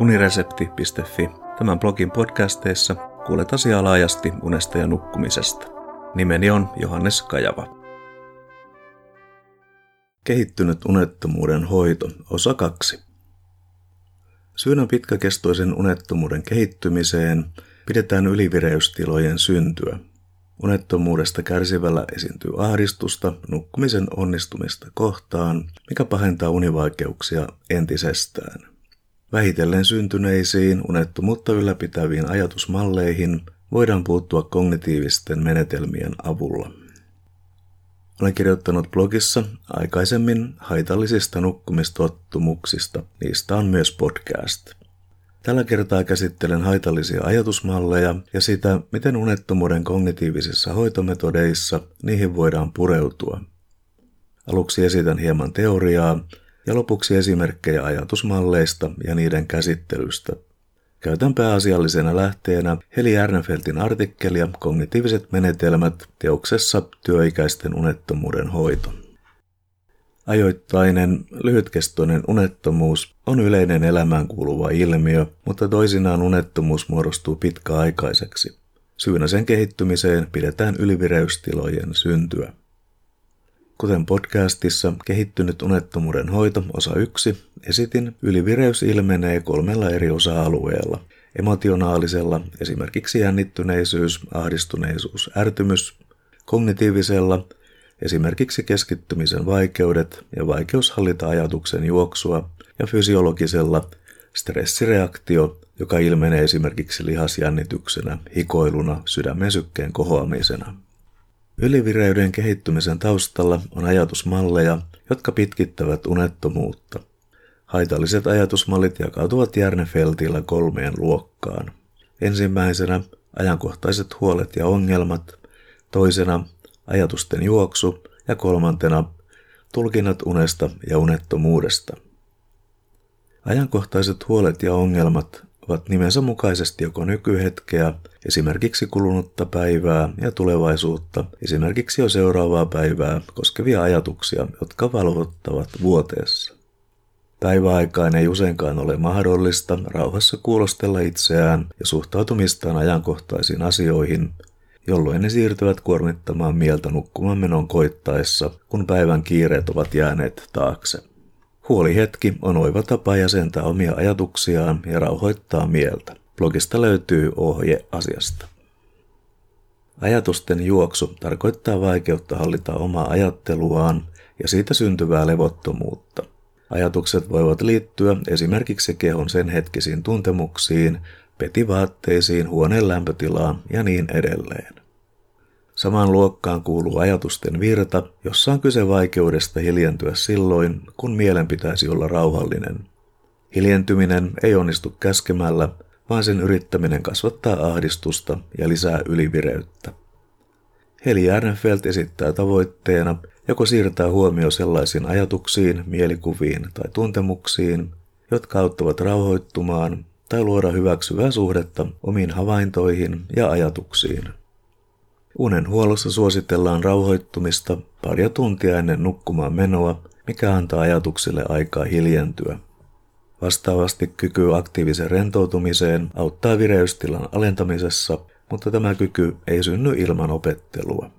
uniresepti.fi. Tämän blogin podcasteissa kuulet asiaa laajasti unesta ja nukkumisesta. Nimeni on Johannes Kajava. Kehittynyt unettomuuden hoito, osa 2. Syynä pitkäkestoisen unettomuuden kehittymiseen pidetään ylivireystilojen syntyä. Unettomuudesta kärsivällä esiintyy ahdistusta nukkumisen onnistumista kohtaan, mikä pahentaa univaikeuksia entisestään. Vähitellen syntyneisiin unettomuutta ylläpitäviin ajatusmalleihin voidaan puuttua kognitiivisten menetelmien avulla. Olen kirjoittanut blogissa aikaisemmin haitallisista nukkumistottumuksista. Niistä on myös podcast. Tällä kertaa käsittelen haitallisia ajatusmalleja ja sitä, miten unettomuuden kognitiivisissa hoitometodeissa niihin voidaan pureutua. Aluksi esitän hieman teoriaa ja lopuksi esimerkkejä ajatusmalleista ja niiden käsittelystä. Käytän pääasiallisena lähteenä Heli Ernfeltin artikkelia Kognitiiviset menetelmät teoksessa Työikäisten unettomuuden hoito. Ajoittainen, lyhytkestoinen unettomuus on yleinen elämään kuuluva ilmiö, mutta toisinaan unettomuus muodostuu pitkäaikaiseksi. Syynä sen kehittymiseen pidetään ylivireystilojen syntyä. Kuten podcastissa Kehittynyt unettomuuden hoito osa 1, esitin, ylivireys ilmenee kolmella eri osa-alueella. Emotionaalisella, esimerkiksi jännittyneisyys, ahdistuneisuus, ärtymys, kognitiivisella, esimerkiksi keskittymisen vaikeudet ja vaikeus hallita ajatuksen juoksua, ja fysiologisella, stressireaktio, joka ilmenee esimerkiksi lihasjännityksenä, hikoiluna, sydämen sykkeen kohoamisena. Ylivireyden kehittymisen taustalla on ajatusmalleja, jotka pitkittävät unettomuutta. Haitalliset ajatusmallit jakautuvat Järnefeltillä kolmeen luokkaan. Ensimmäisenä ajankohtaiset huolet ja ongelmat, toisena ajatusten juoksu ja kolmantena tulkinnat unesta ja unettomuudesta. Ajankohtaiset huolet ja ongelmat ovat nimensä mukaisesti joko nykyhetkeä, esimerkiksi kulunutta päivää ja tulevaisuutta, esimerkiksi jo seuraavaa päivää koskevia ajatuksia, jotka valvottavat vuoteessa. Päiväaikaan ei useinkaan ole mahdollista rauhassa kuulostella itseään ja suhtautumistaan ajankohtaisiin asioihin, jolloin ne siirtyvät kuormittamaan mieltä nukkumaan menon koittaessa, kun päivän kiireet ovat jääneet taakse. Huolihetki on oiva tapa jäsentää omia ajatuksiaan ja rauhoittaa mieltä. Blogista löytyy ohje asiasta. Ajatusten juoksu tarkoittaa vaikeutta hallita omaa ajatteluaan ja siitä syntyvää levottomuutta. Ajatukset voivat liittyä esimerkiksi kehon sen hetkisiin tuntemuksiin, petivaatteisiin, huoneen lämpötilaan ja niin edelleen. Samaan luokkaan kuuluu ajatusten virta, jossa on kyse vaikeudesta hiljentyä silloin, kun mielen pitäisi olla rauhallinen. Hiljentyminen ei onnistu käskemällä, vaan sen yrittäminen kasvattaa ahdistusta ja lisää ylivireyttä. Heli Järnefelt esittää tavoitteena joko siirtää huomio sellaisiin ajatuksiin, mielikuviin tai tuntemuksiin, jotka auttavat rauhoittumaan tai luoda hyväksyvää suhdetta omiin havaintoihin ja ajatuksiin. Unen huollossa suositellaan rauhoittumista paria tuntia ennen nukkumaan menoa, mikä antaa ajatuksille aikaa hiljentyä. Vastaavasti kyky aktiivisen rentoutumiseen auttaa vireystilan alentamisessa, mutta tämä kyky ei synny ilman opettelua.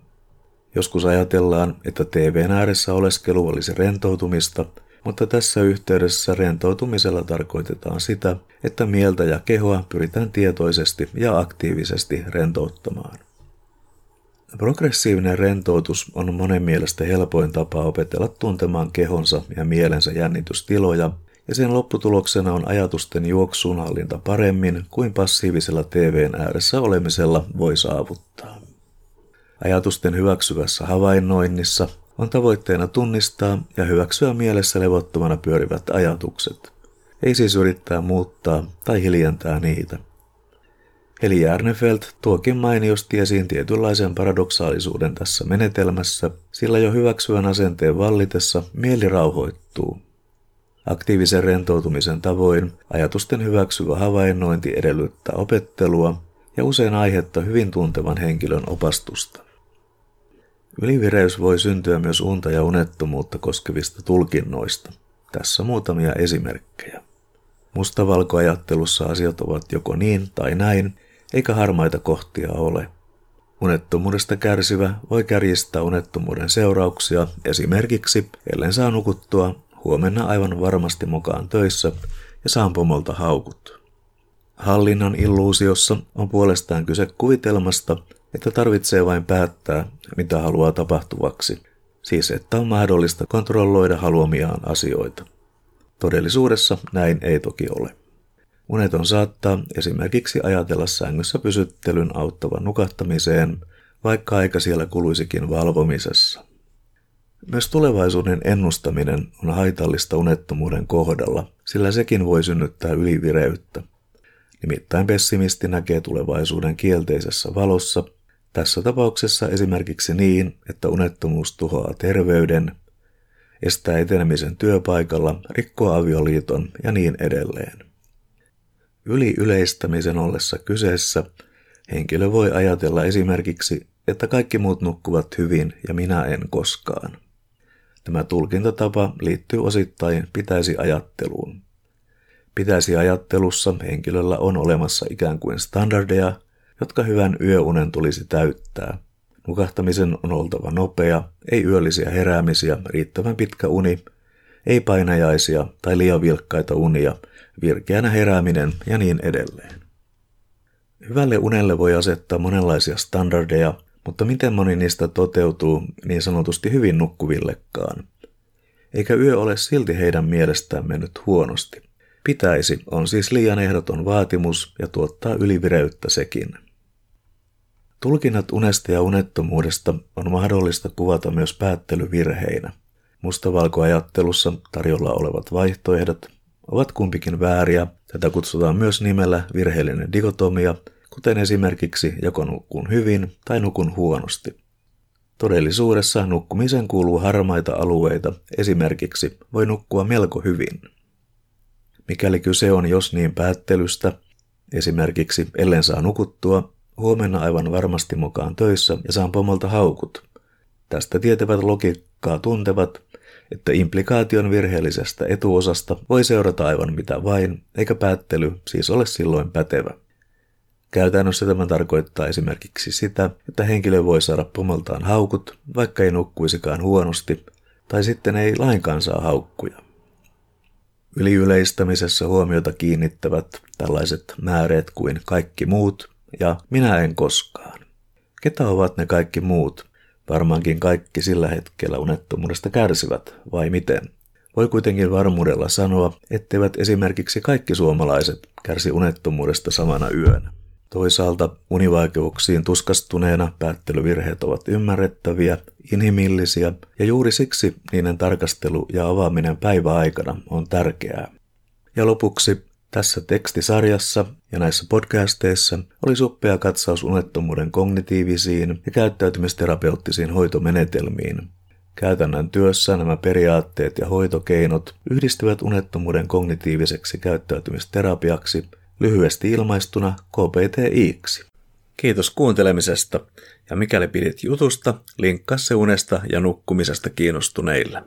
Joskus ajatellaan, että TVn ääressä oleskelu olisi rentoutumista, mutta tässä yhteydessä rentoutumisella tarkoitetaan sitä, että mieltä ja kehoa pyritään tietoisesti ja aktiivisesti rentouttamaan. Progressiivinen rentoutus on monen mielestä helpoin tapa opetella tuntemaan kehonsa ja mielensä jännitystiloja, ja sen lopputuloksena on ajatusten juoksuunhallinta paremmin kuin passiivisella TVn ääressä olemisella voi saavuttaa. Ajatusten hyväksyvässä havainnoinnissa on tavoitteena tunnistaa ja hyväksyä mielessä levottomana pyörivät ajatukset. Ei siis yrittää muuttaa tai hiljentää niitä. Heli Järnefeld tuokin mainiosti esiin tietynlaisen paradoksaalisuuden tässä menetelmässä, sillä jo hyväksyvän asenteen vallitessa mieli rauhoittuu. Aktiivisen rentoutumisen tavoin ajatusten hyväksyvä havainnointi edellyttää opettelua ja usein aihetta hyvin tuntevan henkilön opastusta. Ylivireys voi syntyä myös unta ja unettomuutta koskevista tulkinnoista. Tässä muutamia esimerkkejä. Mustavalkoajattelussa asiat ovat joko niin tai näin, eikä harmaita kohtia ole. Unettomuudesta kärsivä voi kärjistää unettomuuden seurauksia esimerkiksi, ellen saa nukuttua, huomenna aivan varmasti mukaan töissä ja saan pomolta haukut. Hallinnan illuusiossa on puolestaan kyse kuvitelmasta, että tarvitsee vain päättää, mitä haluaa tapahtuvaksi, siis että on mahdollista kontrolloida haluamiaan asioita. Todellisuudessa näin ei toki ole. Uneton saattaa esimerkiksi ajatella sängyssä pysyttelyn auttavan nukahtamiseen, vaikka aika siellä kuluisikin valvomisessa. Myös tulevaisuuden ennustaminen on haitallista unettomuuden kohdalla, sillä sekin voi synnyttää ylivireyttä. Nimittäin pessimisti näkee tulevaisuuden kielteisessä valossa, tässä tapauksessa esimerkiksi niin, että unettomuus tuhoaa terveyden, estää etenemisen työpaikalla, rikkoo avioliiton ja niin edelleen. Yli yleistämisen ollessa kyseessä henkilö voi ajatella esimerkiksi, että kaikki muut nukkuvat hyvin ja minä en koskaan. Tämä tulkintatapa liittyy osittain pitäisi ajatteluun. Pitäisi ajattelussa henkilöllä on olemassa ikään kuin standardeja, jotka hyvän yöunen tulisi täyttää. Nukahtamisen on oltava nopea, ei yöllisiä heräämisiä, riittävän pitkä uni, ei painajaisia tai liian vilkkaita unia, virkeänä herääminen ja niin edelleen. Hyvälle unelle voi asettaa monenlaisia standardeja, mutta miten moni niistä toteutuu niin sanotusti hyvin nukkuvillekaan? Eikä yö ole silti heidän mielestään mennyt huonosti. Pitäisi on siis liian ehdoton vaatimus ja tuottaa ylivireyttä sekin. Tulkinnat unesta ja unettomuudesta on mahdollista kuvata myös päättelyvirheinä. Mustavalkoajattelussa tarjolla olevat vaihtoehdot ovat kumpikin vääriä. Tätä kutsutaan myös nimellä virheellinen dikotomia, kuten esimerkiksi joko nukkun hyvin tai nukun huonosti. Todellisuudessa nukkumiseen kuuluu harmaita alueita, esimerkiksi voi nukkua melko hyvin. Mikäli kyse on jos niin päättelystä, esimerkiksi ellen saa nukuttua, huomenna aivan varmasti mukaan töissä ja saan pomolta haukut. Tästä tietävät logiikkaa tuntevat, että implikaation virheellisestä etuosasta voi seurata aivan mitä vain, eikä päättely siis ole silloin pätevä. Käytännössä tämä tarkoittaa esimerkiksi sitä, että henkilö voi saada pomoltaan haukut, vaikka ei nukkuisikaan huonosti, tai sitten ei lainkaan saa haukkuja. Yliyleistämisessä huomiota kiinnittävät tällaiset määreet kuin kaikki muut ja minä en koskaan. Ketä ovat ne kaikki muut? Varmaankin kaikki sillä hetkellä unettomuudesta kärsivät, vai miten? Voi kuitenkin varmuudella sanoa, etteivät esimerkiksi kaikki suomalaiset kärsi unettomuudesta samana yönä. Toisaalta univaikeuksiin tuskastuneena päättelyvirheet ovat ymmärrettäviä, inhimillisiä ja juuri siksi niiden tarkastelu ja avaaminen päiväaikana on tärkeää. Ja lopuksi tässä tekstisarjassa ja näissä podcasteissa oli suppea katsaus unettomuuden kognitiivisiin ja käyttäytymisterapeuttisiin hoitomenetelmiin. Käytännön työssä nämä periaatteet ja hoitokeinot yhdistyvät unettomuuden kognitiiviseksi käyttäytymisterapiaksi, lyhyesti ilmaistuna KPTIksi. Kiitos kuuntelemisesta ja mikäli pidit jutusta, linkkaa se unesta ja nukkumisesta kiinnostuneille.